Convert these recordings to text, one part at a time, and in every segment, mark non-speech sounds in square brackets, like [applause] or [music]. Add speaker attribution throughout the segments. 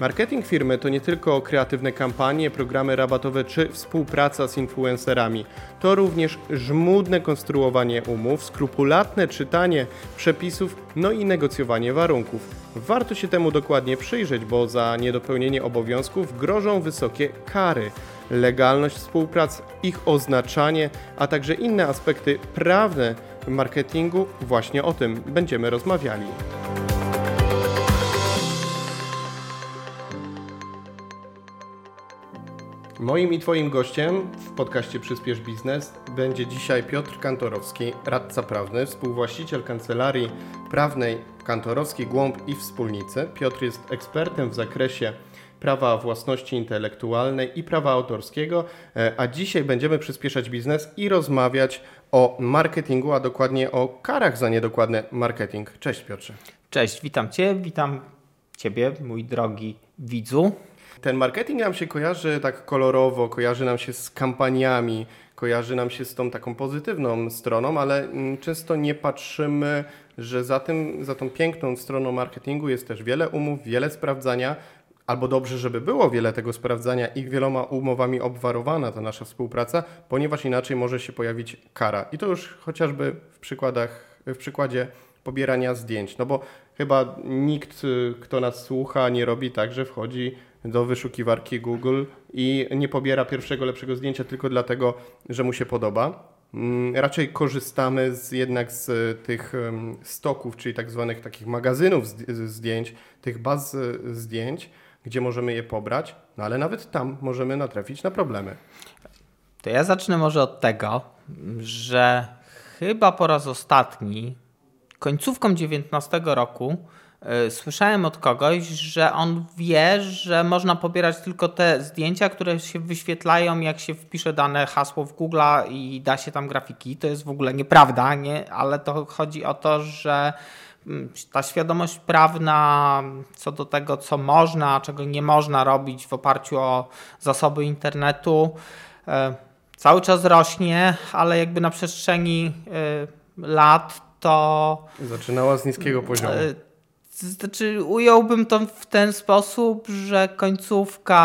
Speaker 1: Marketing firmy to nie tylko kreatywne kampanie, programy rabatowe czy współpraca z influencerami. To również żmudne konstruowanie umów, skrupulatne czytanie przepisów, no i negocjowanie warunków. Warto się temu dokładnie przyjrzeć, bo za niedopełnienie obowiązków grożą wysokie kary. Legalność współprac, ich oznaczanie, a także inne aspekty prawne marketingu, właśnie o tym będziemy rozmawiali. Moim i Twoim gościem w podcaście Przyspiesz Biznes będzie dzisiaj Piotr Kantorowski, radca prawny, współwłaściciel kancelarii prawnej Kantorowski, Głąb i Wspólnicy. Piotr jest ekspertem w zakresie prawa własności intelektualnej i prawa autorskiego, e, a dzisiaj będziemy przyspieszać biznes i rozmawiać o marketingu, a dokładnie o karach za niedokładny marketing. Cześć Piotrze.
Speaker 2: Cześć, witam Cię, witam Ciebie, mój drogi widzu.
Speaker 1: Ten marketing nam się kojarzy tak kolorowo, kojarzy nam się z kampaniami, kojarzy nam się z tą taką pozytywną stroną, ale mm, często nie patrzymy, że za, tym, za tą piękną stroną marketingu jest też wiele umów, wiele sprawdzania, albo dobrze, żeby było wiele tego sprawdzania i wieloma umowami obwarowana ta nasza współpraca, ponieważ inaczej może się pojawić kara. I to już chociażby w przykładach, w przykładzie pobierania zdjęć, no bo chyba nikt, kto nas słucha, nie robi tak, że wchodzi do wyszukiwarki Google i nie pobiera pierwszego lepszego zdjęcia tylko dlatego, że mu się podoba. Mm, raczej korzystamy z, jednak z tych stoków, czyli tak zwanych takich magazynów zdjęć, tych baz zdjęć, gdzie możemy je pobrać, no ale nawet tam możemy natrafić na problemy.
Speaker 2: To ja zacznę może od tego, że chyba po raz ostatni, końcówką 19 roku, E, słyszałem od kogoś, że on wie, że można pobierać tylko te zdjęcia, które się wyświetlają, jak się wpisze dane hasło w Google i da się tam grafiki. To jest w ogóle nieprawda, nie? ale to chodzi o to, że mm, ta świadomość prawna co do tego, co można, a czego nie można robić w oparciu o zasoby internetu, e, cały czas rośnie, ale jakby na przestrzeni e, lat to.
Speaker 1: Zaczynała z niskiego poziomu
Speaker 2: znaczy, ująłbym to w ten sposób, że końcówka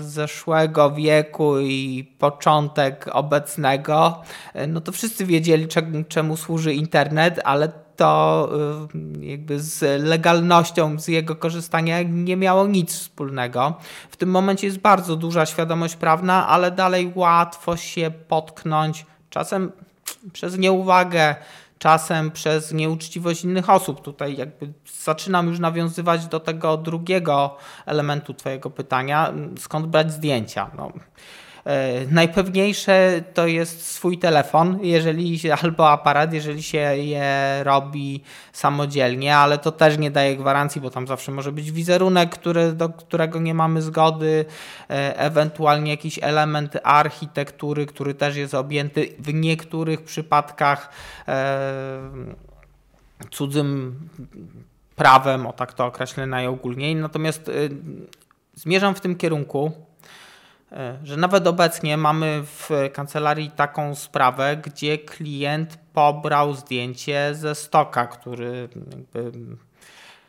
Speaker 2: zeszłego wieku i początek obecnego, no to wszyscy wiedzieli, czemu służy internet, ale to y, jakby z legalnością z jego korzystania nie miało nic wspólnego. W tym momencie jest bardzo duża świadomość prawna, ale dalej łatwo się potknąć, czasem przez nieuwagę, czasem przez nieuczciwość innych osób. Tutaj jakby zaczynam już nawiązywać do tego drugiego elementu Twojego pytania, skąd brać zdjęcia. No. E, najpewniejsze to jest swój telefon, jeżeli [laughs] albo aparat, jeżeli się je robi samodzielnie, ale to też nie daje gwarancji, bo tam zawsze może być wizerunek, który, do którego nie mamy zgody, e, ewentualnie jakiś element architektury, który też jest objęty w niektórych przypadkach e, cudzym prawem, o tak to określę najogólniej. Natomiast zmierzam w tym kierunku, że nawet obecnie mamy w kancelarii taką sprawę, gdzie klient pobrał zdjęcie ze stoka, który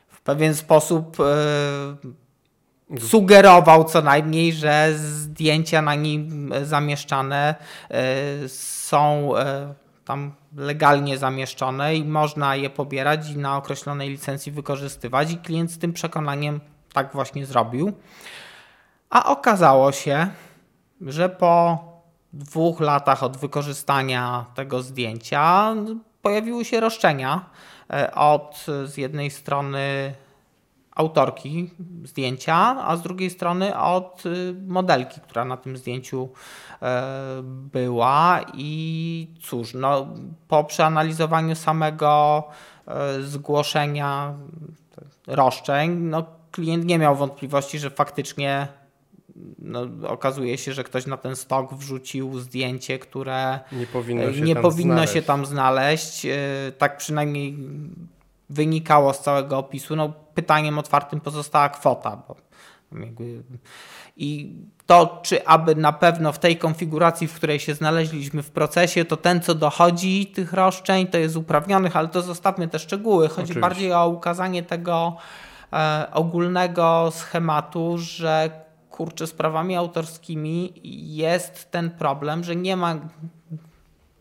Speaker 2: w pewien sposób e, sugerował co najmniej, że zdjęcia na nim zamieszczane e, są tam legalnie zamieszczone i można je pobierać i na określonej licencji wykorzystywać i klient z tym przekonaniem tak właśnie zrobił. A okazało się, że po dwóch latach od wykorzystania tego zdjęcia pojawiły się roszczenia e, od z jednej strony autorki zdjęcia, a z drugiej strony od y, modelki, która na tym zdjęciu e, była. I cóż, no, po przeanalizowaniu samego e, zgłoszenia roszczeń, no, klient nie miał wątpliwości, że faktycznie no, okazuje się, że ktoś na ten stok wrzucił zdjęcie, które
Speaker 1: nie powinno się,
Speaker 2: nie
Speaker 1: tam,
Speaker 2: powinno
Speaker 1: znaleźć.
Speaker 2: się tam znaleźć. E, tak przynajmniej wynikało z całego opisu. No, pytaniem otwartym pozostała kwota. Bo jakby... I to, czy aby na pewno w tej konfiguracji, w której się znaleźliśmy w procesie, to ten, co dochodzi tych roszczeń, to jest uprawnionych, ale to zostawmy te szczegóły. Chodzi
Speaker 1: Oczywiście.
Speaker 2: bardziej o ukazanie tego, e, ogólnego schematu, że kurczę, z prawami autorskimi jest ten problem, że nie ma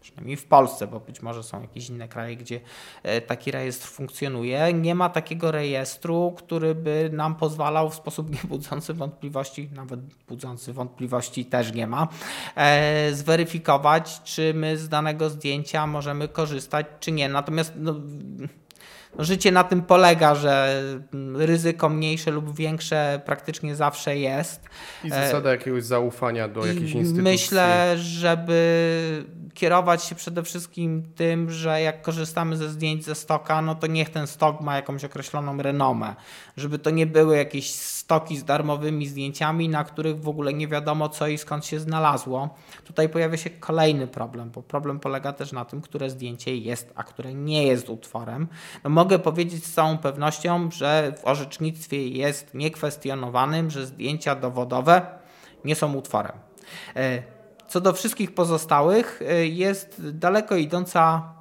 Speaker 2: przynajmniej w Polsce, bo być może są jakieś inne kraje, gdzie e, taki rejestr funkcjonuje. Nie ma takiego rejestru, który by nam pozwalał w sposób nie budzący wątpliwości, nawet budzący wątpliwości też nie ma, e, zweryfikować, czy my z danego zdjęcia możemy korzystać, czy nie. Natomiast no, życie na tym polega, że ryzyko mniejsze lub większe praktycznie zawsze jest.
Speaker 1: I zasada jakiegoś zaufania do jakiejś instytucji.
Speaker 2: Myślę, żeby kierować się przede wszystkim tym, że jak korzystamy ze zdjęć ze stoka, no to niech ten stok ma jakąś określoną renomę. Żeby to nie były jakieś stoki z darmowymi zdjęciami, na których w ogóle nie wiadomo co i skąd się znalazło. Tutaj pojawia się kolejny problem, bo problem polega też na tym, które zdjęcie jest, a które nie jest utworem. No mogę powiedzieć z całą pewnością, że w orzecznictwie jest niekwestionowanym, że zdjęcia dowodowe nie są utworem. E, co do wszystkich pozostałych y, jest daleko idąca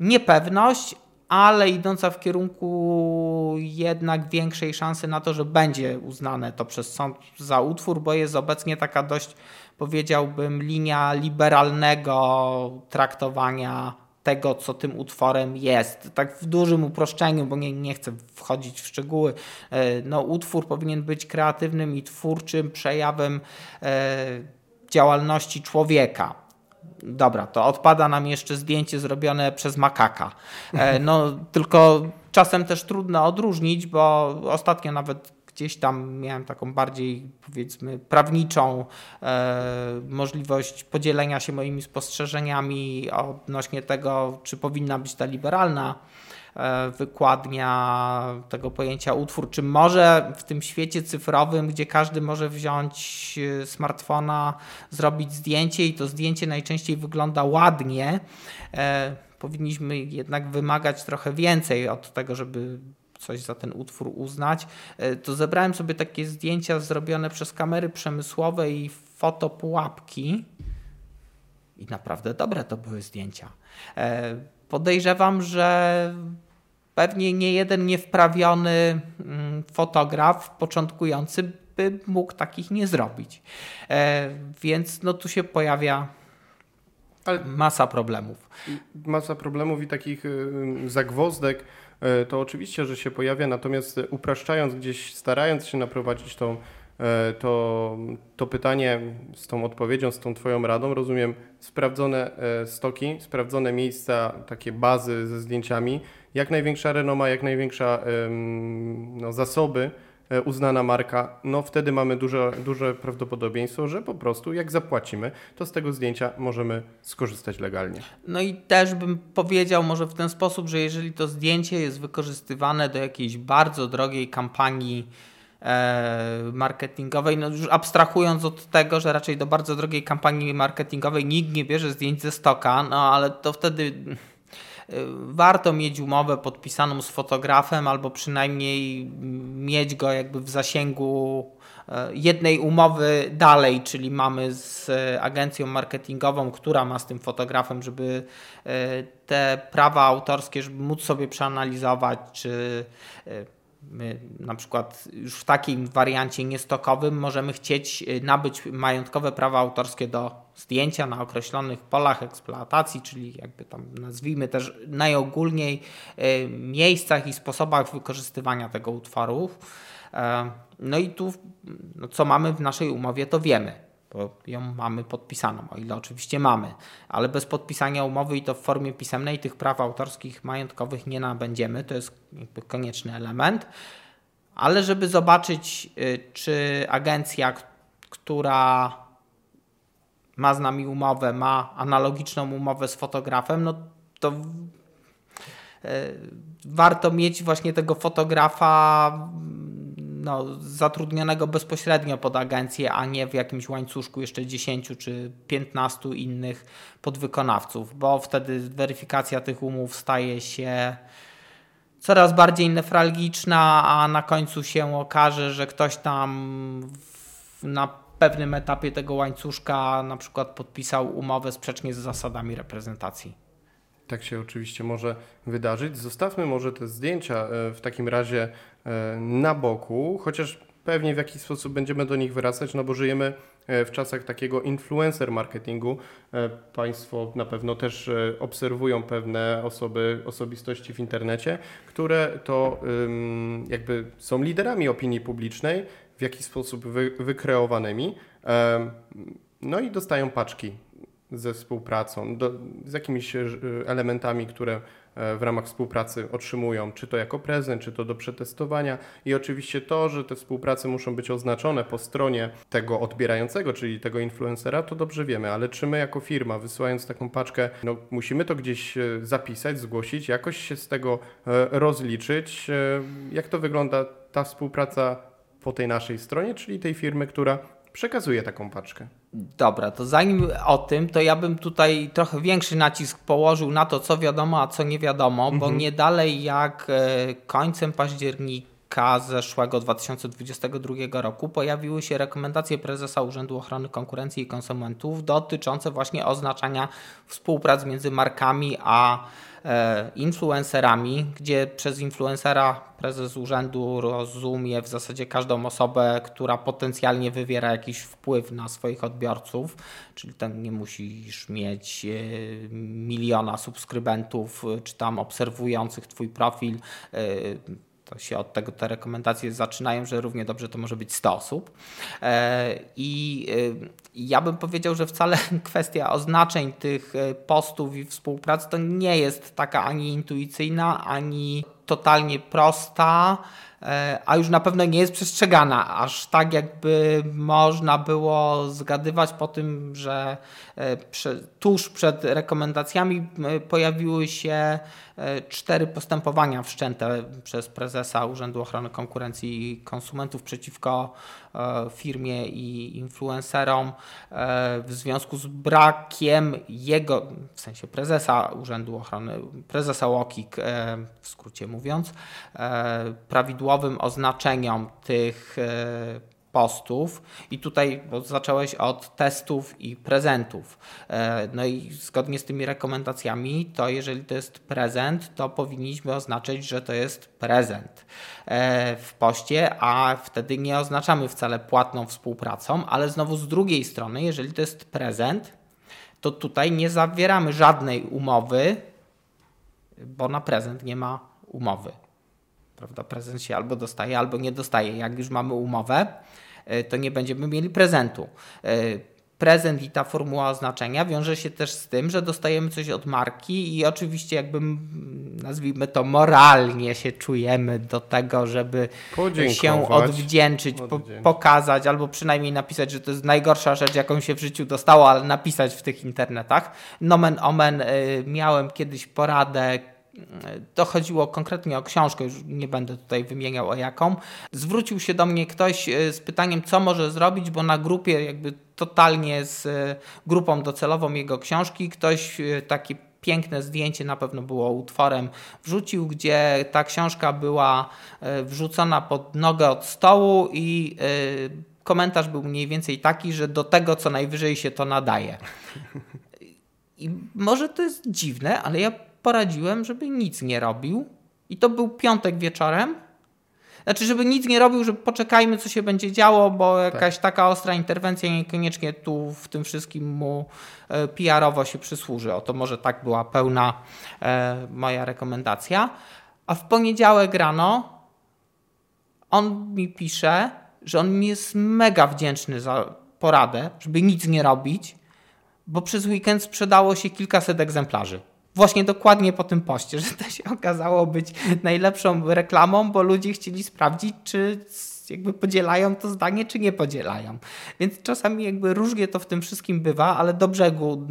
Speaker 2: niepewność, ale idąca w kierunku jednak większej szansy na to, że będzie uznane to przez sąd za utwór, bo jest obecnie taka dość, powiedziałbym, linia liberalnego traktowania tego, co tym utworem jest. Tak w dużym uproszczeniu, bo nie, nie chcę wchodzić w szczegóły. Y, no, utwór powinien być kreatywnym i twórczym przejawem e, działalności człowieka. Dobra, to odpada nam jeszcze zdjęcie zrobione przez makaka. E, no, tylko czasem też trudno odróżnić, bo ostatnio nawet gdzieś tam miałem taką bardziej, powiedzmy, prawniczą e, możliwość podzielenia się moimi spostrzeżeniami odnośnie tego, czy powinna być ta liberalna wykładnia tego pojęcia utwór, czy może w tym świecie cyfrowym, gdzie każdy może wziąć e, smartfona, zrobić zdjęcie i to zdjęcie najczęściej wygląda ładnie, e, powinniśmy jednak wymagać trochę więcej od tego, żeby coś za ten utwór uznać, to zebrałem sobie takie zdjęcia zrobione przez kamery przemysłowe i fotopułapki. I naprawdę dobre to były zdjęcia. Podejrzewam, że pewnie nie jeden niewprawiony mm, fotograf początkujący by mógł takich nie zrobić. E, więc no tu się pojawia Ale masa problemów.
Speaker 1: Masa problemów i takich y, zagwozdek e, to oczywiście, że się pojawia, natomiast upraszczając gdzieś, starając się naprowadzić tą to, to pytanie z tą odpowiedzią, z tą Twoją radą, rozumiem, sprawdzone stoki, sprawdzone miejsca, takie bazy ze zdjęciami, jak największa renoma, jak największa no, zasoby, e, uznana marka, no wtedy mamy duże, duże prawdopodobieństwo, że po prostu jak zapłacimy, to z tego zdjęcia możemy skorzystać legalnie.
Speaker 2: No i też bym powiedział może w ten sposób, że jeżeli to zdjęcie jest wykorzystywane do jakiejś bardzo drogiej kampanii e, marketingowej, no już abstrahując od tego, że raczej do bardzo drogiej kampanii marketingowej nikt nie bierze zdjęć ze stoka, no ale to wtedy warto mieć umowę podpisaną z fotografem albo przynajmniej mieć go jakby w zasięgu e, jednej umowy dalej, czyli mamy z agencją marketingową, która ma z tym fotografem, żeby e, te prawa autorskie, żeby móc sobie przeanalizować, czy e, My na przykład już w takim wariancie niestokowym możemy chcieć y, nabyć majątkowe prawa autorskie do zdjęcia na określonych polach eksploatacji, czyli jakby tam nazwijmy też najogólniej y, miejscach i sposobach wykorzystywania tego utworu. E, no i tu, no co mamy w naszej umowie, to wiemy bo ją mamy podpisaną, o ile oczywiście mamy, ale bez podpisania umowy i to w formie pisemnej tych praw autorskich majątkowych nie nabędziemy, to jest konieczny element. Ale żeby zobaczyć, y, czy agencja, która ma z nami umowę, ma analogiczną umowę z fotografem, no to y, warto mieć właśnie tego fotografa no, zatrudnionego bezpośrednio pod agencję, a nie w jakimś łańcuszku jeszcze 10 czy 15 innych podwykonawców, bo wtedy weryfikacja tych umów staje się coraz bardziej nefralgiczna, a na końcu się okaże, że ktoś tam na pewnym etapie tego łańcuszka na przykład podpisał umowę sprzecznie z zasadami reprezentacji.
Speaker 1: Tak się oczywiście może wydarzyć. Zostawmy może te zdjęcia e, w takim razie na boku, chociaż pewnie w jakiś sposób będziemy do nich wracać, no bo żyjemy e, w czasach takiego influencer marketingu. Państwo na pewno też obserwują pewne osoby, osobistości w internecie, które to jakby są liderami opinii publicznej, w jakiś sposób wy, wykreowanymi, no i dostają paczki ze współpracą, do, z jakimiś e, elementami, które e, w ramach współpracy otrzymują, czy to jako prezent, czy to do przetestowania. I oczywiście to, że te współprace muszą być oznaczone po stronie tego odbierającego, czyli tego influencera, to dobrze wiemy, ale czy my jako firma, wysyłając taką paczkę, no, musimy to gdzieś e, zapisać, zgłosić, jakoś się z tego rozliczyć? Jak to wygląda ta współpraca po tej naszej stronie, czyli tej firmy, która przekazuje taką paczkę.
Speaker 2: Dobra, to zanim o tym, to ja bym tutaj trochę większy nacisk położył na to, co wiadomo, a co nie wiadomo, mhm. bo nie dalej jak e, końcem października zeszłego 2022 roku pojawiły się rekomendacje prezesa Urzędu Ochrony Konkurencji i Konsumentów dotyczące właśnie oznaczania współprac między markami a influencerami, gdzie przez influencera prezes urzędu rozumie w zasadzie każdą osobę, która potencjalnie wywiera jakiś wpływ na swoich odbiorców, czyli tam nie musisz mieć e, miliona subskrybentów czy tam obserwujących Twój profil e, to się od tego te rekomendacje zaczynają, że równie dobrze to może być 100 osób. E, I e, ja bym powiedział, że wcale [laughs] kwestia oznaczeń tych e, postów i współpracy to nie jest taka ani intuicyjna, ani totalnie prosta. E, a już na pewno nie jest przestrzegana, aż tak jakby można było zgadywać po tym, że e, tuż przed rekomendacjami pojawiły się e, cztery postępowania wszczęte przez prezesa Urzędu Ochrony Konkurencji i Konsumentów przeciwko firmie i influencerom w związku z brakiem jego, w sensie prezesa Urzędu Ochrony, prezesa łokik w skrócie mówiąc, prawidłowo prawidłowym oznaczeniom tych e, postów i tutaj bo zacząłeś od testów i prezentów. E, no i zgodnie z tymi rekomendacjami, to jeżeli to jest prezent, to powinniśmy oznaczyć, że to jest prezent e, w poście, a wtedy nie oznaczamy wcale płatną współpracą, ale znowu z drugiej strony, jeżeli to jest prezent, to tutaj nie zawieramy żadnej umowy, bo na prezent nie ma umowy. Prawda? Prezent się albo dostaje, albo nie dostaje. Jak już mamy umowę, e, to nie będziemy mieli prezentu. E, prezent i ta formuła oznaczenia wiąże się też z tym, że dostajemy coś od marki i oczywiście jakby nazwijmy to moralnie się czujemy do tego, żeby się odwdzięczyć, po, pokazać albo przynajmniej napisać, że to jest najgorsza rzecz, jaką się w życiu dostało, ale napisać w tych internetach. Nomen omen e, miałem kiedyś poradę to chodziło konkretnie o książkę, już nie będę tutaj wymieniał o jaką. Zwrócił się do mnie ktoś e, z pytaniem, co może zrobić, bo na grupie, jakby totalnie z e, grupą docelową jego książki, ktoś e, takie piękne zdjęcie na pewno było utworem wrzucił, gdzie ta książka była wrzucona pod nogę od stołu i komentarz był mniej więcej taki, że do tego co najwyżej się to nadaje. I może to jest dziwne, ale ja poradziłem, żeby nic nie robił. I to był piątek wieczorem. Znaczy, żeby nic nie robił, że poczekajmy, co się będzie działo, bo jakaś tak. taka ostra interwencja niekoniecznie tu w tym wszystkim mu e, PR-owo się przysłuży. Oto może tak była pełna e, moja rekomendacja. A w poniedziałek rano on mi pisze, że on mi jest mega wdzięczny za poradę, żeby nic nie robić, bo przez weekend sprzedało się kilkaset egzemplarzy właśnie dokładnie po tym poście, że to się okazało być najlepszą reklamą, bo ludzie chcieli sprawdzić, czy jakby podzielają to zdanie, czy nie podzielają. Więc czasami jakby różnie to w tym wszystkim bywa, ale do brzegu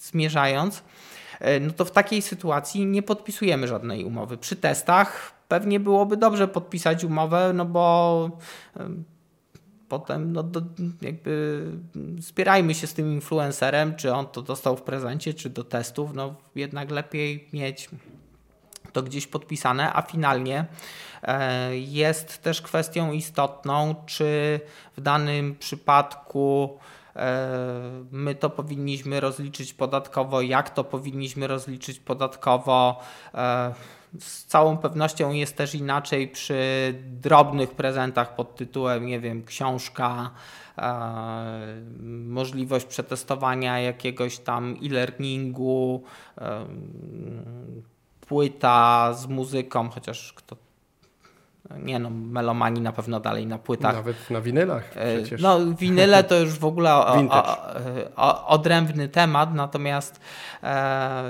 Speaker 2: zmierzając, e, no to w takiej sytuacji nie podpisujemy żadnej umowy. Przy testach pewnie byłoby dobrze podpisać umowę, no bo potem no, do, jakby spierajmy się z tym influencerem, czy on to dostał w prezencie, czy do testów. No jednak lepiej mieć to gdzieś podpisane, a finalnie e, jest też kwestią istotną, czy w danym przypadku my to powinniśmy rozliczyć podatkowo, jak to powinniśmy rozliczyć podatkowo. Z całą pewnością jest też inaczej przy drobnych prezentach pod tytułem, nie wiem, książka, możliwość przetestowania jakiegoś tam e-learningu, płyta z muzyką, chociaż kto nie no, melomani na pewno dalej na płytach.
Speaker 1: Nawet na winylach e, przecież.
Speaker 2: No, winyle to już w ogóle o, o, o, odrębny temat, natomiast e,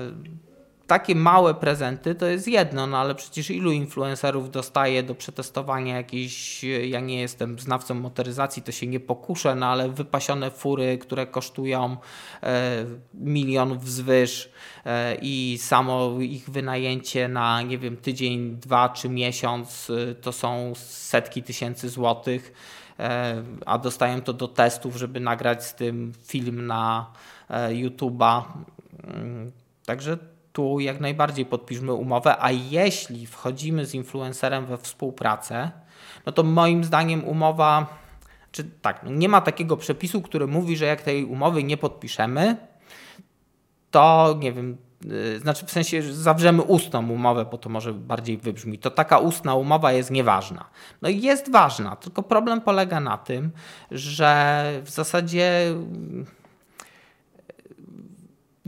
Speaker 2: takie małe prezenty to jest jedno, no ale przecież ilu influencerów dostaje do przetestowania jakiejś, ja nie jestem znawcą motoryzacji, to się nie pokuszę, no ale wypasione fury, które kosztują e, milionów wzwyż e, i samo ich wynajęcie na, nie wiem, tydzień, dwa czy miesiąc e, to są setki tysięcy złotych, e, a dostają to do testów, żeby nagrać z tym film na e, YouTube'a. Mm, także tu jak najbardziej podpiszmy umowę, a jeśli wchodzimy z influencerem we współpracę, no to moim zdaniem umowa, czy tak, no nie ma takiego przepisu, który mówi, że jak tej umowy nie podpiszemy, to nie wiem, yy, znaczy w sensie, że zawrzemy ustną umowę, bo to może bardziej wybrzmi, to taka ustna umowa jest nieważna. No i jest ważna, tylko problem polega na tym, że w zasadzie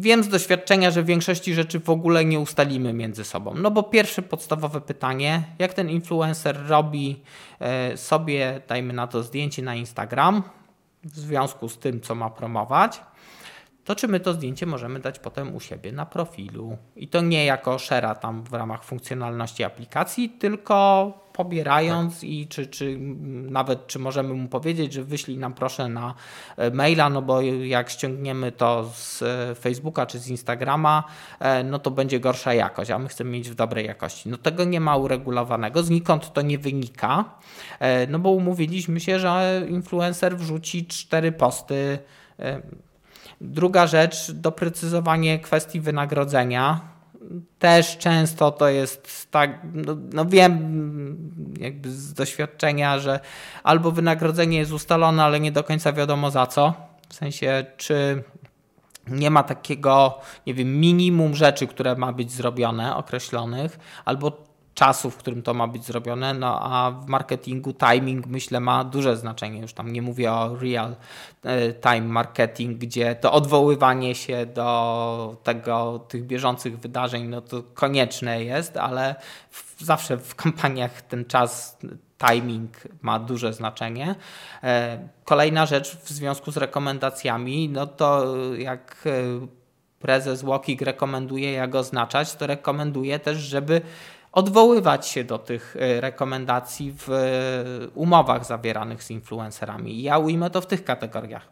Speaker 2: Wiem z doświadczenia, że w większości rzeczy w ogóle nie ustalimy między sobą. No bo pierwsze podstawowe pytanie, jak ten influencer robi e, sobie, dajmy na to zdjęcie na Instagram w związku z tym, co ma promować, to czy my to zdjęcie możemy dać potem u siebie na profilu. I to nie jako share'a tam w ramach funkcjonalności aplikacji, tylko pobierając tak. i czy, czy nawet czy możemy mu powiedzieć, że wyślij nam proszę na e, maila, no bo jak ściągniemy to z e, Facebooka czy z Instagrama, e, no to będzie gorsza jakość, a my chcemy mieć w dobrej jakości. No tego nie ma uregulowanego, znikąd to nie wynika, no bo umówiliśmy się, że influencer wrzuci cztery posty Druga rzecz, doprecyzowanie kwestii wynagrodzenia. Też często to jest tak, no, no, wiem jakby z doświadczenia, że albo wynagrodzenie jest ustalone, ale nie do końca wiadomo za co. W sensie, czy nie ma takiego, nie wiem, minimum rzeczy, które ma być zrobione, określonych, albo czasu, w którym to ma być zrobione, no a w marketingu timing myślę ma duże znaczenie. Już tam nie mówię o real e, time marketing, gdzie to odwoływanie się do tego, tych bieżących wydarzeń, no to konieczne jest, ale w, zawsze w kampaniach ten czas timing ma duże znaczenie. E, kolejna rzecz w związku z rekomendacjami, no to jak e, prezes Walking rekomenduje, jak oznaczać, to rekomenduje też, żeby odwoływać się do tych e, rekomendacji w e, umowach zawieranych z influencerami. Ja ujmę to w tych kategoriach.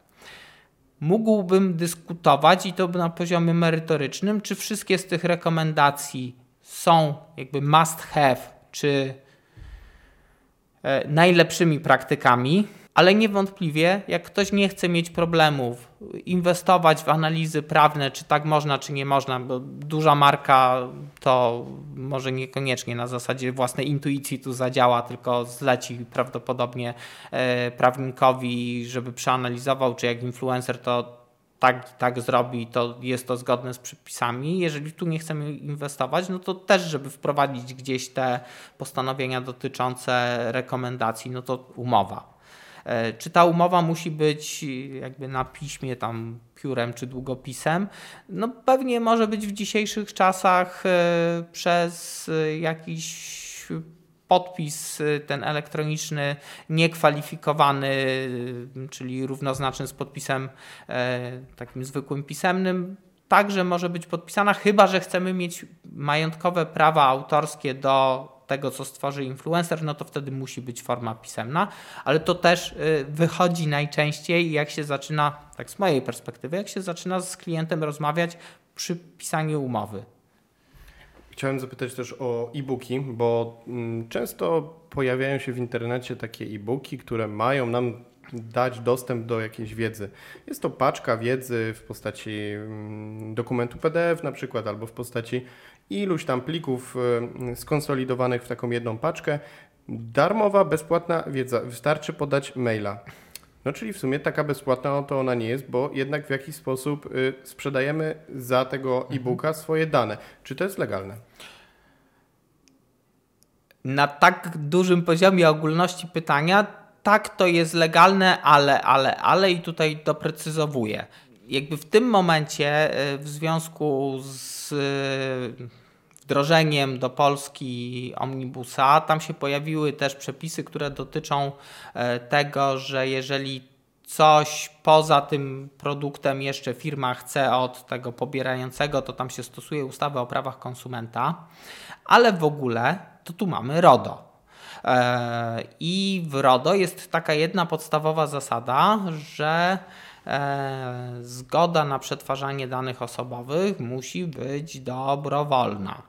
Speaker 2: Mógłbym dyskutować i to na poziomie merytorycznym, czy wszystkie z tych rekomendacji są jakby must have, czy e, najlepszymi praktykami ale niewątpliwie, jak ktoś nie chce mieć problemów, inwestować w analizy prawne, czy tak można, czy nie można, bo duża marka to może niekoniecznie na zasadzie własnej intuicji tu zadziała, tylko zleci prawdopodobnie e, prawnikowi, żeby przeanalizował, czy jak influencer to tak tak zrobi, to jest to zgodne z przepisami. Jeżeli tu nie chcemy inwestować, no to też, żeby wprowadzić gdzieś te postanowienia dotyczące rekomendacji, no to umowa czy ta umowa musi być jakby na piśmie, tam piórem czy długopisem? No pewnie może być w dzisiejszych czasach e, przez jakiś podpis ten elektroniczny niekwalifikowany, czyli równoznaczny z podpisem e, takim zwykłym pisemnym, także może być podpisana, chyba że chcemy mieć majątkowe prawa autorskie do tego, co stworzy influencer, no to wtedy musi być forma pisemna, ale to też y, wychodzi najczęściej, jak się zaczyna, tak z mojej perspektywy, jak się zaczyna z klientem rozmawiać przy pisaniu umowy.
Speaker 1: Chciałem zapytać też o e-booki, bo mm, często pojawiają się w internecie takie e-booki, które mają nam dać dostęp do jakiejś wiedzy. Jest to paczka wiedzy w postaci mm, dokumentu PDF na przykład, albo w postaci iluś tam plików y, skonsolidowanych w taką jedną paczkę. Darmowa, bezpłatna wiedza. Wystarczy podać maila. No czyli w sumie taka bezpłatna no to ona nie jest, bo jednak w jakiś sposób y, sprzedajemy za tego
Speaker 2: Mhm.
Speaker 1: e-booka swoje dane. Czy to jest legalne?
Speaker 2: Na tak dużym poziomie ogólności pytania, tak to jest legalne, ale, ale, ale i tutaj doprecyzowuję. Jakby w tym momencie y, w związku z y, wdrożeniem do Polski omnibusa, tam się pojawiły też przepisy, które dotyczą e, tego, że jeżeli coś poza tym produktem jeszcze firma chce od tego pobierającego, to tam się stosuje ustawę o prawach konsumenta, ale w ogóle to tu mamy RODO. E, I w RODO jest taka jedna podstawowa zasada, że zgoda na przetwarzanie danych osobowych musi być dobrowolna.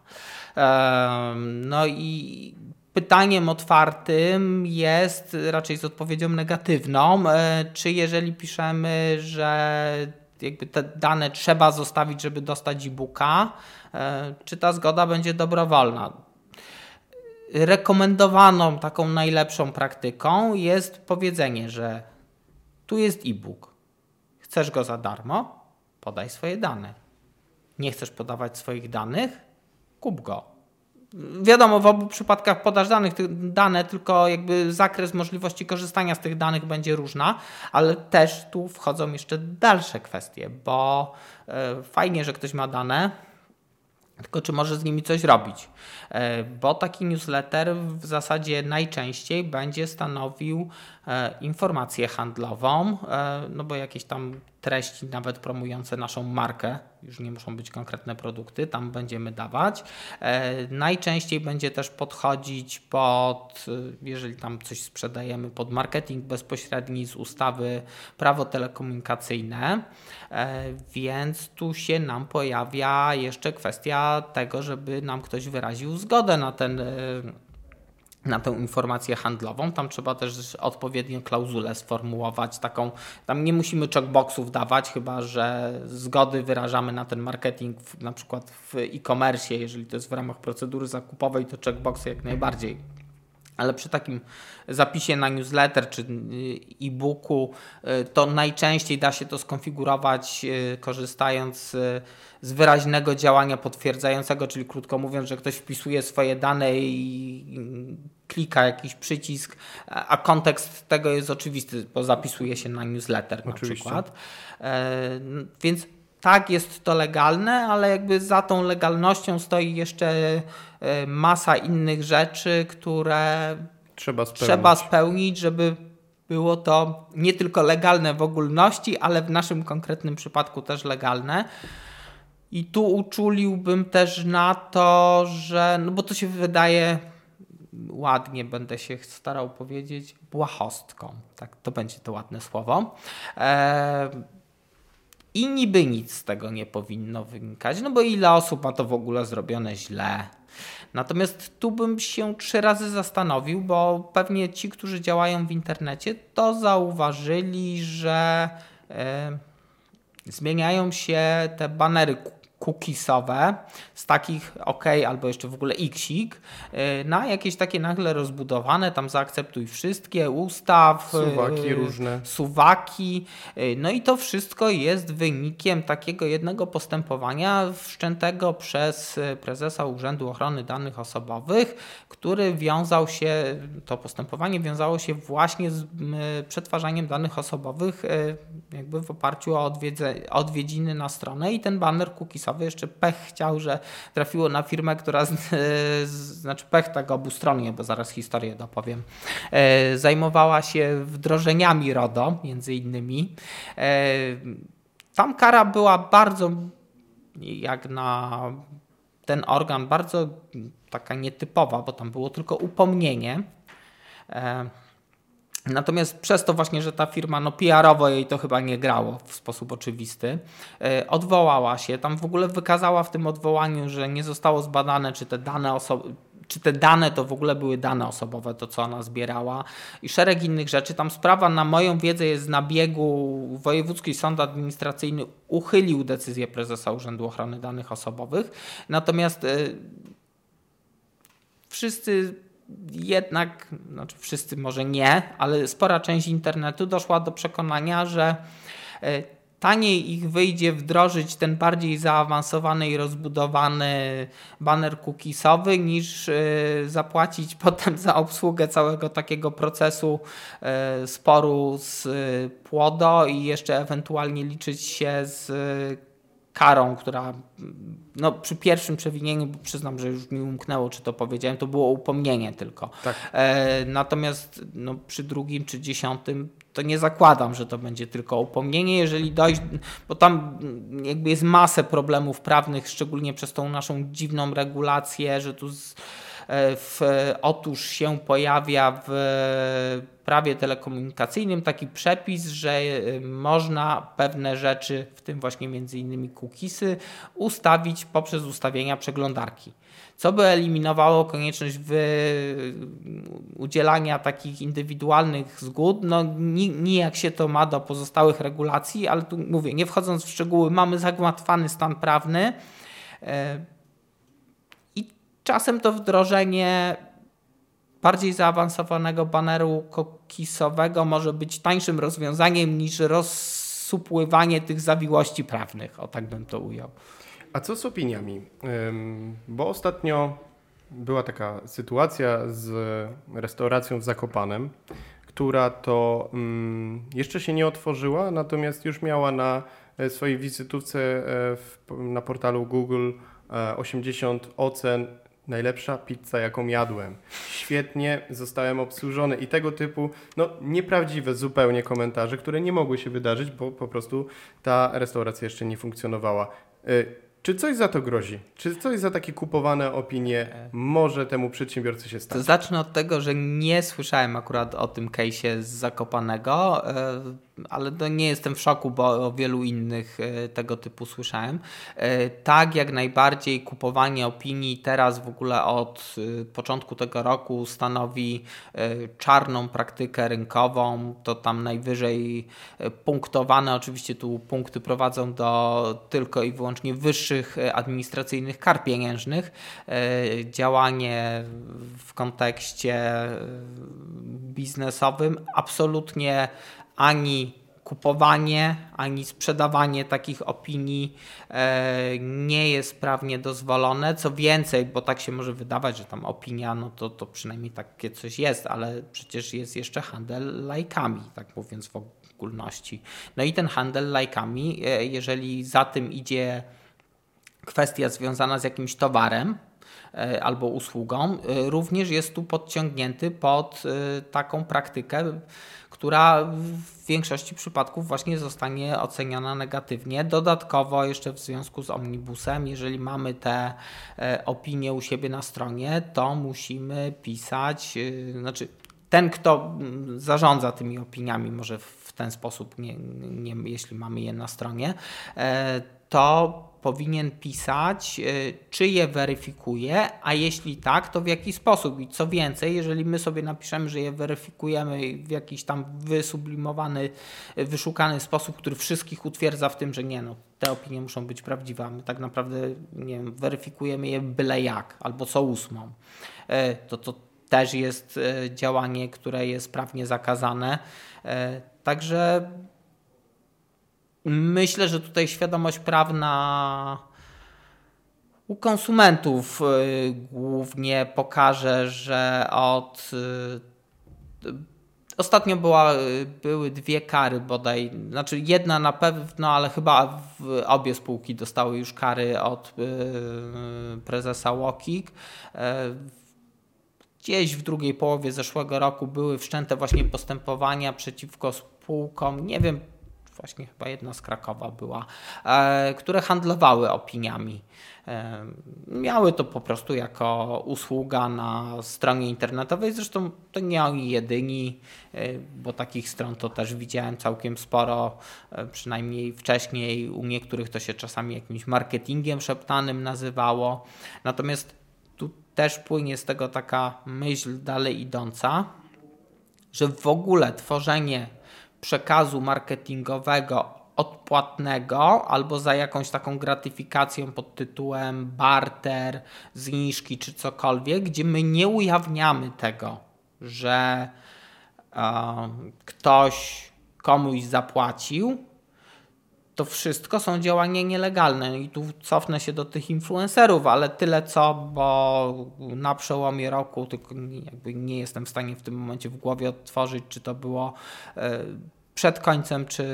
Speaker 2: E, no i pytaniem otwartym jest raczej z odpowiedzią negatywną, e, czy jeżeli piszemy, że jakby te dane trzeba zostawić, żeby dostać e-booka, e, czy ta zgoda będzie dobrowolna rekomendowaną taką najlepszą praktyką jest powiedzenie, że tu jest e-book. Chcesz go za darmo? Podaj swoje dane. Nie chcesz podawać swoich danych? Kup go. Wiadomo, w obu przypadkach podasz danych, dane, tylko jakby zakres możliwości korzystania z tych danych będzie różna, ale też tu wchodzą jeszcze dalsze kwestie, bo e, fajnie, że ktoś ma dane, tylko czy może z nimi coś robić? Bo taki newsletter w zasadzie najczęściej będzie stanowił informację handlową, no bo jakieś tam treści, nawet promujące naszą markę, już nie muszą być konkretne produkty, tam będziemy dawać. Najczęściej będzie też podchodzić pod, jeżeli tam coś sprzedajemy, pod marketing bezpośredni z ustawy prawo telekomunikacyjne, więc tu się nam pojawia jeszcze kwestia tego, żeby nam ktoś wyraził zgodę na ten na tę informację handlową. Tam trzeba też odpowiednią klauzulę sformułować, taką, tam nie musimy checkboxów dawać, chyba że zgody wyrażamy na ten marketing w, na przykład w e-commerce, jeżeli to jest w ramach procedury zakupowej, to checkboxy jak najbardziej. Ale przy takim zapisie na newsletter czy e-booku, to najczęściej da się to skonfigurować korzystając z wyraźnego działania potwierdzającego, czyli krótko mówiąc, że ktoś wpisuje swoje dane i klika jakiś przycisk, a kontekst tego jest oczywisty, bo zapisuje się na newsletter na
Speaker 1: Oczywiście.
Speaker 2: przykład. Więc tak, jest to legalne, ale jakby za tą legalnością stoi jeszcze masa innych rzeczy, które
Speaker 1: Trzeba spełnić.
Speaker 2: trzeba spełnić, żeby było to nie tylko legalne w ogólności, ale w naszym konkretnym przypadku też legalne. I tu uczuliłbym też na to, że, no bo to się wydaje ładnie, będę się starał powiedzieć, błahostką. Tak, to będzie to ładne słowo. Eee, I niby nic z tego nie powinno wynikać, no bo ile osób ma to w ogóle zrobione źle. Natomiast tu bym się trzy razy zastanowił, bo pewnie ci, którzy działają w internecie, to zauważyli, że e, zmieniają się te banery cookiesowe z takich OK albo jeszcze w ogóle Xik na jakieś takie nagle rozbudowane, tam zaakceptuj wszystkie, ustaw,
Speaker 1: Suwaki różne.
Speaker 2: Suwaki. No i to wszystko jest wynikiem takiego jednego postępowania wszczętego przez prezesa Urzędu Ochrony Danych Osobowych, który wiązał się, to postępowanie wiązało się właśnie z przetwarzaniem danych osobowych jakby w oparciu o odwiedziny na stronę i ten banner cookies jeszcze pech chciał, że trafiło na firmę, która, z, znaczy pech tak obustronnie, bo zaraz historię dopowiem, e, zajmowała się wdrożeniami RODO między innymi. E, tam kara była bardzo, jak na ten organ, bardzo taka nietypowa, bo tam było tylko upomnienie. E, Natomiast przez to właśnie, że ta firma, no PR-owo jej to chyba nie grało w sposób oczywisty, yy, odwołała się. Tam w ogóle wykazała w tym odwołaniu, że nie zostało zbadane, czy te dane osoby czy te dane to w ogóle były dane osobowe, to co ona zbierała i szereg innych rzeczy. Tam sprawa na moją wiedzę jest na biegu. Wojewódzki Sąd Administracyjny uchylił decyzję prezesa Urzędu Ochrony Danych Osobowych. Natomiast yy, wszyscy jednak, znaczy wszyscy może nie, ale spora część internetu doszła do przekonania, że taniej ich wyjdzie wdrożyć ten bardziej zaawansowany i rozbudowany banner cookiesowy niż e, zapłacić [laughs] potem za obsługę całego takiego procesu e, sporu z płodo i jeszcze ewentualnie liczyć się z karą, która no, przy pierwszym przewinieniu, bo przyznam, że już mi umknęło, czy to powiedziałem, to było upomnienie tylko. Tak. E, natomiast no, przy drugim czy dziesiątym to nie zakładam, że to będzie tylko upomnienie, jeżeli dojść, bo tam jakby jest masę problemów prawnych, szczególnie przez tą naszą dziwną regulację, że tu z, w, otóż się pojawia w prawie telekomunikacyjnym taki przepis, że e, można pewne rzeczy, w tym właśnie między innymi cookiesy, ustawić poprzez ustawienia przeglądarki co by eliminowało konieczność udzielania takich indywidualnych zgód. No, nijak się to ma do pozostałych regulacji, ale tu mówię, nie wchodząc w szczegóły, mamy zagmatwany stan prawny e, czasem to wdrożenie bardziej zaawansowanego baneru kokisowego może być tańszym rozwiązaniem niż rozsupływanie tych zawiłości prawnych, o tak bym to ujął.
Speaker 1: A co z opiniami? Bo ostatnio była taka sytuacja z restauracją w Zakopanem, która to jeszcze się nie otworzyła, natomiast już miała na e, swojej wizytówce e, na portalu Google 80 e, ocen najlepsza pizza, jaką jadłem. Świetnie zostałem obsłużony i tego typu, no nieprawdziwe zupełnie komentarze, które nie mogły się wydarzyć, bo po prostu ta restauracja jeszcze nie funkcjonowała. Czy coś za to grozi? Czy coś za takie kupowane opinie może temu przedsiębiorcy się stać?
Speaker 2: Zacznę od tego, że nie słyszałem akurat o tym case'ie z Zakopanego. Ale nie jestem w szoku, bo o wielu innych e, tego typu słyszałem. E, tak, jak najbardziej kupowanie opinii teraz w ogóle od e, początku tego roku stanowi czarną praktykę rynkową. To tam najwyżej punktowane, oczywiście tu punkty prowadzą do tylko i wyłącznie wyższych administracyjnych kar pieniężnych. Działanie w kontekście biznesowym absolutnie ani kupowanie, ani sprzedawanie takich opinii e, nie jest prawnie dozwolone. Co więcej, bo tak się może wydawać, że tam opinia, no to, to przynajmniej takie coś jest, ale przecież jest jeszcze handel lajkami, tak mówiąc w ogólności. No i ten handel lajkami, e, jeżeli za tym idzie kwestia związana z jakimś towarem, albo usługą, również jest tu podciągnięty pod taką praktykę która w większości przypadków właśnie zostanie oceniana negatywnie. Dodatkowo jeszcze w związku z omnibusem, jeżeli mamy te e, opinie u siebie na stronie, to musimy pisać, e, znaczy ten, kto mm, zarządza tymi opiniami, może w ten sposób, nie, nie, jeśli mamy je na stronie, e, to powinien pisać, y, czy je weryfikuje, a jeśli tak, to w jaki sposób. I co więcej, jeżeli my sobie napiszemy, że je weryfikujemy w jakiś tam wysublimowany, wyszukany sposób, który wszystkich utwierdza w tym, że nie, no, te opinie muszą być prawdziwe, a my tak naprawdę nie wiem, weryfikujemy je byle jak, albo co ósmą, y, to to też jest działanie, które jest prawnie zakazane. Także Myślę, że tutaj świadomość prawna u konsumentów y, głównie pokaże, że od. Y, ostatnio była, y, były dwie kary bodaj, znaczy jedna na pewno, ale chyba obie spółki dostały już kary od prezesa Łokik. Gdzieś w drugiej połowie zeszłego roku były wszczęte właśnie postępowania przeciwko spółkom. Nie wiem właśnie chyba jedna z Krakowa była, e, które handlowały opiniami. E, miały to po prostu jako usługa na stronie internetowej. Zresztą to nie oni jedyni, e, bo takich stron to też widziałem całkiem sporo, przynajmniej wcześniej. U niektórych to się czasami jakimś marketingiem szeptanym nazywało. Natomiast tu też płynie z tego taka myśl dalej idąca, że w ogóle tworzenie przekazu marketingowego odpłatnego albo za jakąś taką gratyfikacją pod tytułem barter, zniżki czy cokolwiek, gdzie my nie ujawniamy tego, że e, ktoś komuś zapłacił, to wszystko są działania nielegalne. I tu cofnę się do tych influencerów, ale tyle co, bo na przełomie roku, tylko nie jestem w stanie w tym momencie w głowie odtworzyć, czy to było e, przed końcem, czy,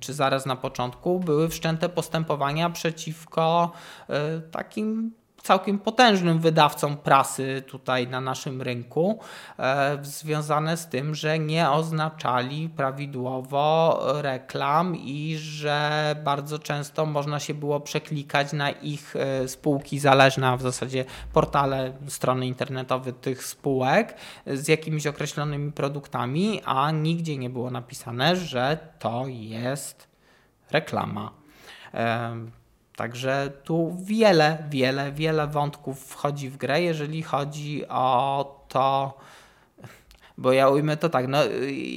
Speaker 2: czy zaraz na początku, były wszczęte postępowania przeciwko e, takim całkiem potężnym wydawcą prasy tutaj na naszym rynku, e, związane z tym, że nie oznaczali prawidłowo reklam i że bardzo często można się było przeklikać na ich e, spółki zależne, a w zasadzie portale, strony internetowe tych spółek z jakimiś określonymi produktami, a nigdzie nie było napisane, że to jest reklama. Także tu wiele, wiele, wiele wątków wchodzi w grę, jeżeli chodzi o to, bo ja ujmę to tak, no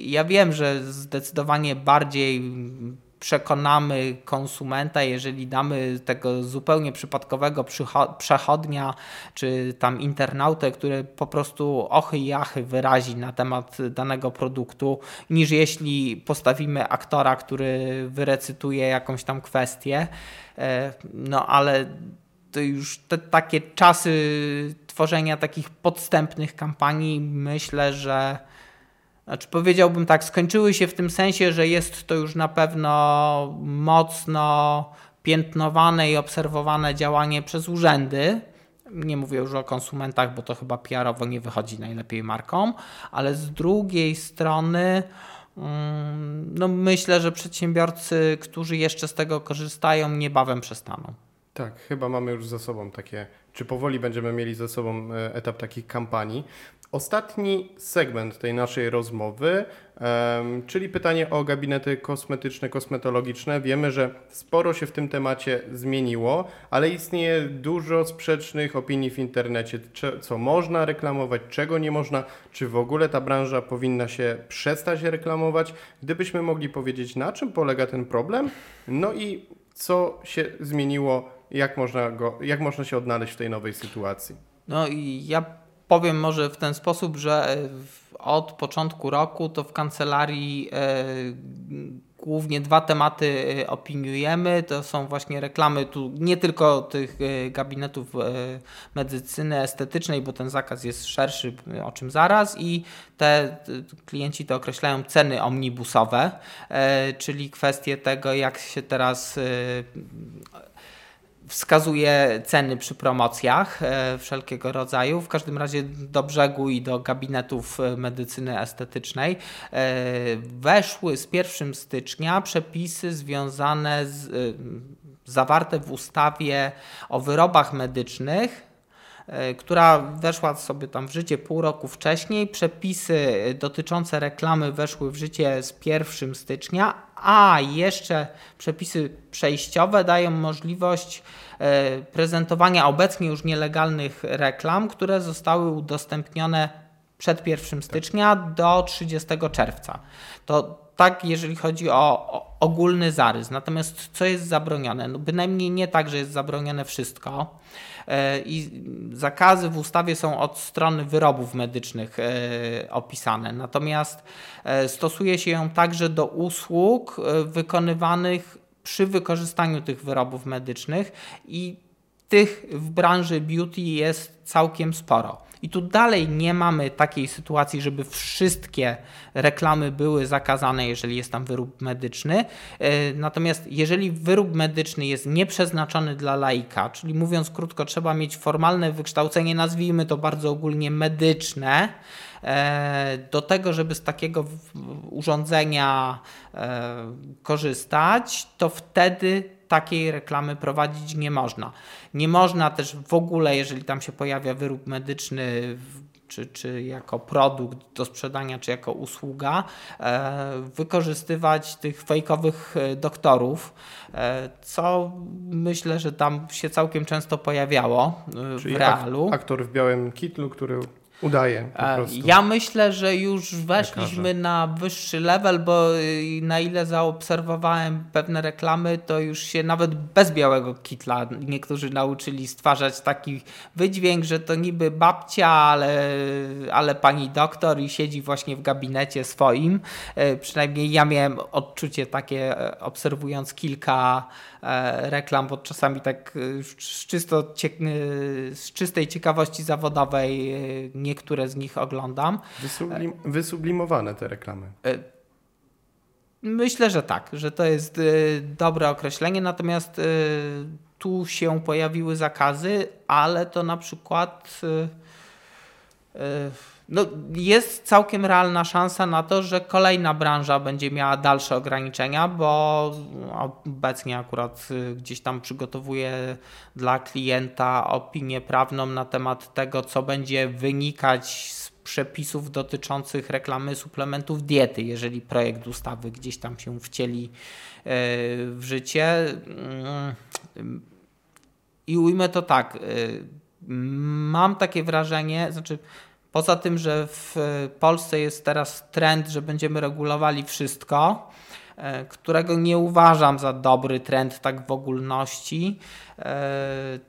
Speaker 2: ja wiem, że zdecydowanie bardziej przekonamy konsumenta, jeżeli damy tego zupełnie przypadkowego przechodnia, czy tam internautę, który po prostu ochy i achy wyrazi na temat danego produktu, niż jeśli postawimy aktora, który wyrecytuje jakąś tam kwestię. E, no ale to już te takie czasy tworzenia takich podstępnych kampanii, myślę, że znaczy powiedziałbym tak, skończyły się w tym sensie, że jest to już na pewno mocno piętnowane i obserwowane działanie przez urzędy. Nie mówię już o konsumentach, bo to chyba PR-owo nie wychodzi najlepiej markom, ale z drugiej strony mm, no myślę, że przedsiębiorcy, którzy jeszcze z tego korzystają, niebawem przestaną.
Speaker 1: Tak, chyba mamy już za sobą takie, czy powoli będziemy mieli za sobą e, etap takich kampanii. Ostatni segment tej naszej rozmowy, czyli pytanie o gabinety kosmetyczne, kosmetologiczne. Wiemy, że sporo się w tym temacie zmieniło, ale istnieje dużo sprzecznych opinii w internecie, co można reklamować, czego nie można, czy w ogóle ta branża powinna się przestać reklamować. Gdybyśmy mogli powiedzieć, na czym polega ten problem, no i co się zmieniło, jak można, go, jak można się odnaleźć w tej nowej sytuacji.
Speaker 2: No i ja powiem może w ten sposób, że e, od początku roku to w kancelarii e, głównie dwa tematy e, opiniujemy. To są właśnie reklamy tu nie tylko tych gabinetów medycyny estetycznej, bo ten zakaz jest szerszy, o czym zaraz, i te klienci to określają ceny omnibusowe, czyli kwestie tego, jak się teraz wskazuje ceny przy promocjach e, wszelkiego rodzaju. W każdym razie do brzegu i do gabinetów e, medycyny estetycznej e, weszły z 1 stycznia przepisy związane z zawarte w ustawie o wyrobach medycznych która weszła sobie tam w życie pół roku wcześniej. Przepisy dotyczące reklamy weszły w życie z 1 stycznia, a jeszcze przepisy przejściowe dają możliwość e, prezentowania obecnie już nielegalnych reklam, które zostały udostępnione przed 1 stycznia do 30 czerwca. To tak, jeżeli chodzi o, o, ogólny zarys. Natomiast co jest zabronione? No bynajmniej nie tak, że jest zabronione wszystko. E, i zakazy w ustawie są od strony wyrobów medycznych e, opisane. Natomiast e, stosuje się ją także do usług wykonywanych przy wykorzystaniu tych wyrobów medycznych i tych w branży beauty jest całkiem sporo. I tu dalej nie mamy takiej sytuacji, żeby wszystkie reklamy były zakazane, jeżeli jest tam wyrób medyczny. E, natomiast jeżeli wyrób medyczny jest nieprzeznaczony dla laika, czyli mówiąc krótko, trzeba mieć formalne wykształcenie, nazwijmy to bardzo ogólnie medyczne, e, do tego, żeby z takiego urządzenia e, korzystać, to wtedy takiej reklamy prowadzić nie można. Nie można też w ogóle, jeżeli tam się pojawia wyrób medyczny, czy, czy jako produkt do sprzedania, czy jako usługa, e, wykorzystywać tych fejkowych e, doktorów, e, co myślę, że tam się całkiem często pojawiało Czyli w realu.
Speaker 1: aktor w białym kitlu, który Udaje po prostu.
Speaker 2: Ja myślę, że już weszliśmy na wyższy level, bo y, na ile zaobserwowałem pewne reklamy, to już się nawet bez białego kitla niektórzy nauczyli stwarzać taki wydźwięk, że to niby babcia, ale, ale pani doktor i siedzi właśnie w gabinecie swoim. E, Przynajmniej ja miałem odczucie takie, e, obserwując kilka e, reklam, bo czasami tak e, z, czysto z czystej ciekawości zawodowej e, niektóre z nich oglądam.
Speaker 1: Wysublim, wysublimowane te reklamy.
Speaker 2: Myślę, że tak, że to jest y, dobre określenie, natomiast y, tu się pojawiły zakazy, ale to na przykład no, jest całkiem realna szansa na to, że kolejna branża będzie miała dalsze ograniczenia, bo obecnie akurat y, gdzieś tam przygotowuję dla klienta opinię prawną na temat tego, co będzie wynikać z przepisów dotyczących reklamy suplementów diety, jeżeli projekt ustawy gdzieś tam się wcieli e, w życie. Mm, I ujmę to tak. e, Mam takie wrażenie, znaczy poza tym, że w Polsce jest teraz trend, że będziemy regulowali wszystko, e, którego nie uważam za dobry trend tak w ogólności, e,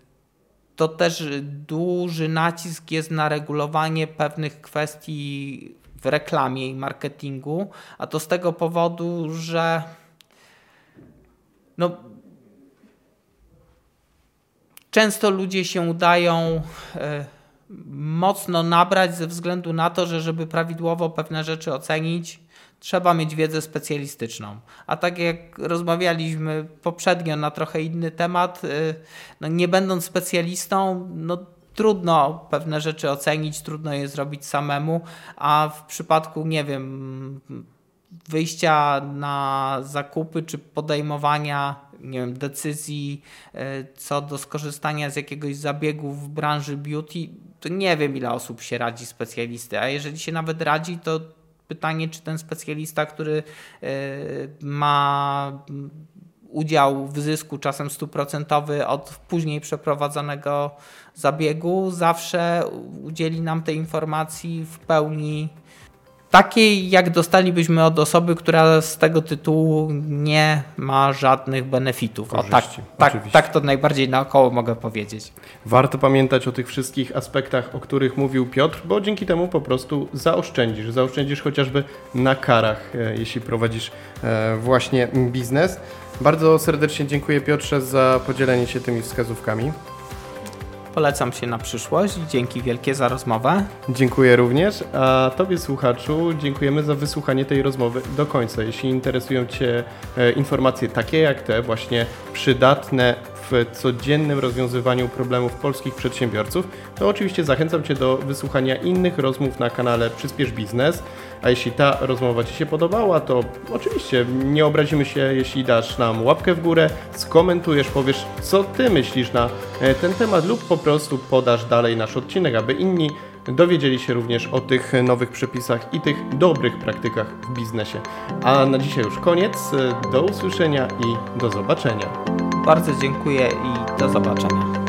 Speaker 2: to też duży nacisk jest na regulowanie pewnych kwestii w reklamie i marketingu, a to z tego powodu, że no, często ludzie się udają e, mocno nabrać ze względu na to, że żeby prawidłowo pewne rzeczy ocenić, trzeba mieć wiedzę specjalistyczną. A tak jak rozmawialiśmy poprzednio na trochę inny temat, y, no nie będąc specjalistą, no trudno pewne rzeczy ocenić, trudno je zrobić samemu, a w przypadku, nie wiem, wyjścia na zakupy czy podejmowania nie wiem, decyzji y, co do skorzystania z jakiegoś zabiegu w branży beauty, to nie wiem ile osób się radzi specjalisty, a jeżeli się nawet radzi, to pytanie, czy ten specjalista, który y, ma udział w zysku czasem stuprocentowy od później przeprowadzonego zabiegu, zawsze udzieli nam tej informacji w pełni takiej, jak dostalibyśmy od osoby, która z tego tytułu nie ma żadnych benefitów. O, tak, tak, tak to najbardziej naokoło mogę powiedzieć.
Speaker 1: Warto pamiętać o tych wszystkich aspektach, o których mówił Piotr, bo dzięki temu po prostu zaoszczędzisz. Zaoszczędzisz chociażby na karach, e, jeśli prowadzisz e, właśnie biznes. Bardzo serdecznie dziękuję Piotrze za podzielenie się tymi wskazówkami.
Speaker 2: Polecam się na przyszłość. Dzięki wielkie za rozmowę.
Speaker 1: Dziękuję również, a Tobie słuchaczu dziękujemy za wysłuchanie tej rozmowy do końca. Jeśli interesują Cię e, informacje takie jak te, właśnie przydatne w codziennym rozwiązywaniu problemów polskich przedsiębiorców, to oczywiście zachęcam Cię do wysłuchania innych rozmów na kanale Przyspiesz Biznes. A jeśli ta rozmowa Ci się podobała, to oczywiście nie obrazimy się, jeśli dasz nam łapkę w górę, skomentujesz, powiesz, co Ty myślisz na e, ten temat, lub po prostu podasz dalej nasz odcinek, aby inni dowiedzieli się również o tych nowych przepisach i tych dobrych praktykach w biznesie. A na dzisiaj już koniec. Do usłyszenia i do zobaczenia.
Speaker 2: Bardzo dziękuję i do zobaczenia.